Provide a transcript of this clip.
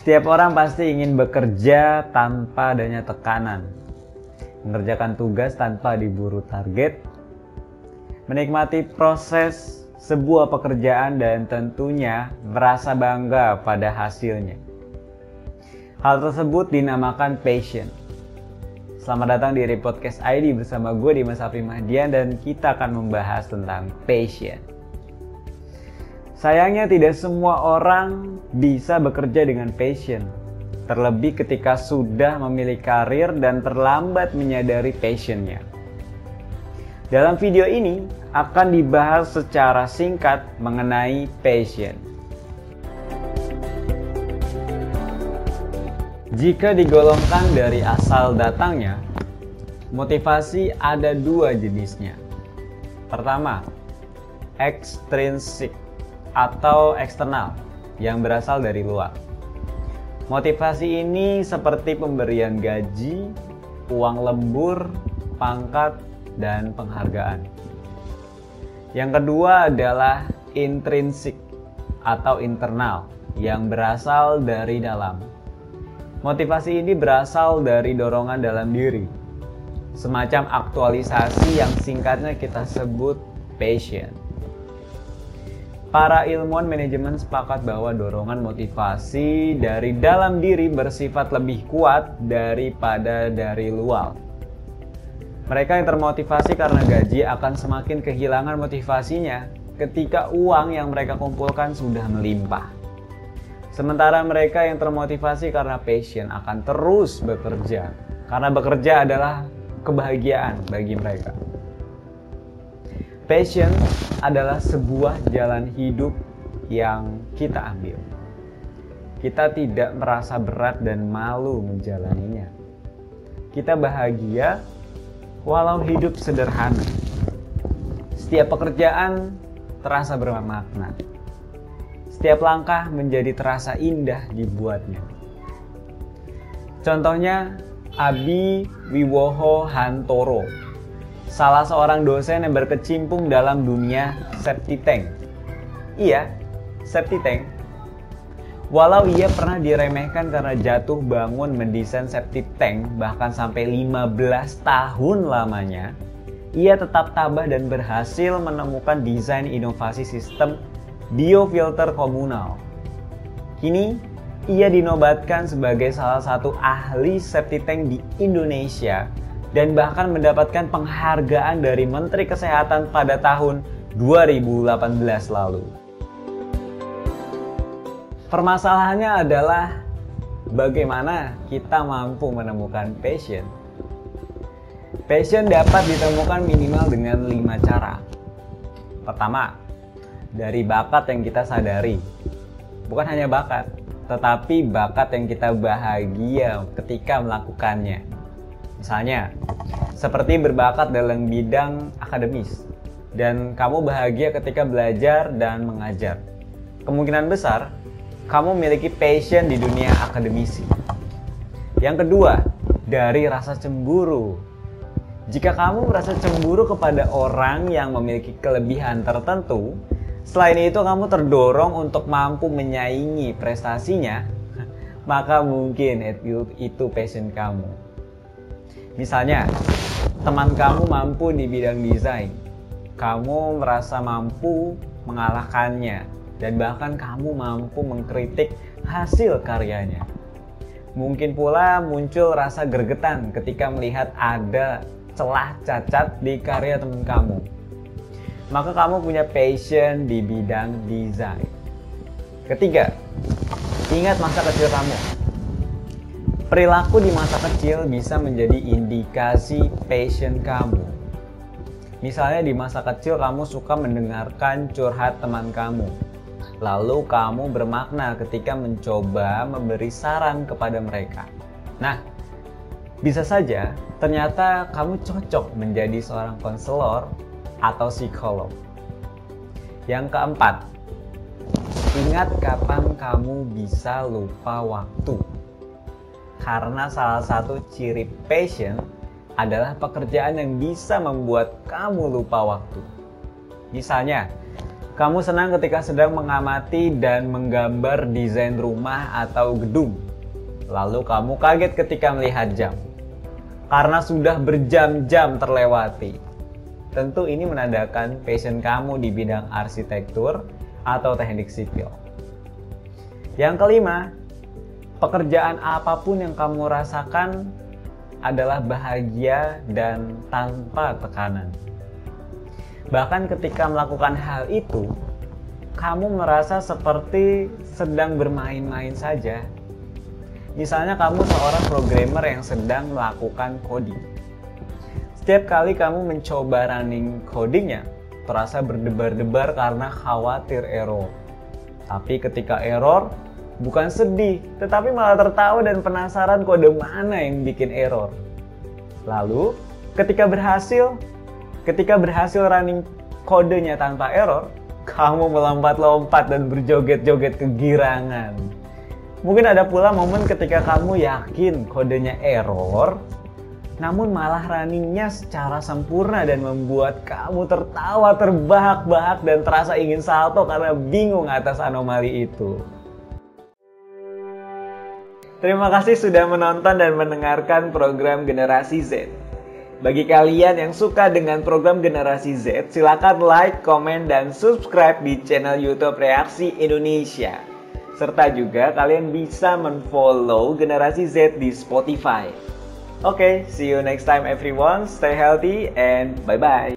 Setiap orang pasti ingin bekerja tanpa adanya tekanan, mengerjakan tugas tanpa diburu target, menikmati proses sebuah pekerjaan dan tentunya merasa bangga pada hasilnya. Hal tersebut dinamakan passion. Selamat datang di Repodcast ID bersama gue Dimas Afri Mahdian dan kita akan membahas tentang passion. Sayangnya tidak semua orang bisa bekerja dengan passion. Terlebih ketika sudah memilih karir dan terlambat menyadari passionnya. Dalam video ini akan dibahas secara singkat mengenai passion. Jika digolongkan dari asal datangnya, motivasi ada dua jenisnya. Pertama, extrinsic atau eksternal yang berasal dari luar. Motivasi ini seperti pemberian gaji, uang lembur, pangkat, dan penghargaan. Yang kedua adalah intrinsik atau internal yang berasal dari dalam. Motivasi ini berasal dari dorongan dalam diri, semacam aktualisasi yang singkatnya kita sebut passion. Para ilmuwan manajemen sepakat bahwa dorongan motivasi dari dalam diri bersifat lebih kuat daripada dari luar. Mereka yang termotivasi karena gaji akan semakin kehilangan motivasinya ketika uang yang mereka kumpulkan sudah melimpah. Sementara mereka yang termotivasi karena passion akan terus bekerja, karena bekerja adalah kebahagiaan bagi mereka. Passion adalah sebuah jalan hidup yang kita ambil. Kita tidak merasa berat dan malu menjalaninya. Kita bahagia walau hidup sederhana. Setiap pekerjaan terasa bermakna. Setiap langkah menjadi terasa indah dibuatnya. Contohnya Abi Wiwoho Hantoro salah seorang dosen yang berkecimpung dalam dunia septic tank. Iya, septic tank. Walau ia pernah diremehkan karena jatuh bangun mendesain septic tank bahkan sampai 15 tahun lamanya, ia tetap tabah dan berhasil menemukan desain inovasi sistem biofilter komunal. Kini, ia dinobatkan sebagai salah satu ahli septic tank di Indonesia dan bahkan mendapatkan penghargaan dari Menteri Kesehatan pada tahun 2018 lalu. Permasalahannya adalah bagaimana kita mampu menemukan passion. Passion dapat ditemukan minimal dengan lima cara. Pertama, dari bakat yang kita sadari. Bukan hanya bakat, tetapi bakat yang kita bahagia ketika melakukannya. Misalnya, seperti berbakat dalam bidang akademis dan kamu bahagia ketika belajar dan mengajar. Kemungkinan besar kamu memiliki passion di dunia akademisi. Yang kedua, dari rasa cemburu. Jika kamu merasa cemburu kepada orang yang memiliki kelebihan tertentu, selain itu kamu terdorong untuk mampu menyaingi prestasinya, maka mungkin itu passion kamu. Misalnya, teman kamu mampu di bidang desain, kamu merasa mampu mengalahkannya, dan bahkan kamu mampu mengkritik hasil karyanya. Mungkin pula muncul rasa gergetan ketika melihat ada celah cacat di karya teman kamu. Maka kamu punya passion di bidang desain. Ketiga, ingat masa kecil kamu Perilaku di masa kecil bisa menjadi indikasi passion kamu. Misalnya di masa kecil kamu suka mendengarkan curhat teman kamu. Lalu kamu bermakna ketika mencoba memberi saran kepada mereka. Nah, bisa saja ternyata kamu cocok menjadi seorang konselor atau psikolog. Yang keempat, ingat kapan kamu bisa lupa waktu karena salah satu ciri passion adalah pekerjaan yang bisa membuat kamu lupa waktu. Misalnya, Kamu senang ketika sedang mengamati dan menggambar desain rumah atau gedung. Lalu kamu kaget ketika melihat jam. Karena sudah berjam-jam terlewati. Tentu ini menandakan passion kamu di bidang arsitektur atau teknik sipil. Yang kelima, pekerjaan apa pun yang kamu rasakan adalah bahagia dan tanpa tekanan. Bahkan ketika melakukan hal itu, kamu merasa seperti sedang bermain-main saja. Misalnya kamu seorang programmer yang sedang melakukan coding. Setiap kali kamu mencoba running codingnya, terasa berdebar-debar karena khawatir error. Tapi ketika error, bukan sedih, tetapi malah tertawa dan penasaran kode mana yang bikin error. Lalu, ketika berhasil, Ketika berhasil running kodenya tanpa error, kamu melompat-lompat dan berjoget-joget kegirangan. Mungkin ada pula momen ketika kamu yakin kodenya error, namun malah runningnya secara sempurna dan membuat kamu tertawa terbahak-bahak dan terasa ingin salto karena bingung atas anomali itu. Terima kasih sudah menonton dan mendengarkan program Generasi Z. Bagi kalian yang suka dengan program Generasi Z, silakan like, komen, dan subscribe di channel YouTube Reaksi Indonesia. Serta juga kalian bisa menfollow Generasi Z di Spotify. Oke, okay, see you next time everyone. Stay healthy and bye-bye.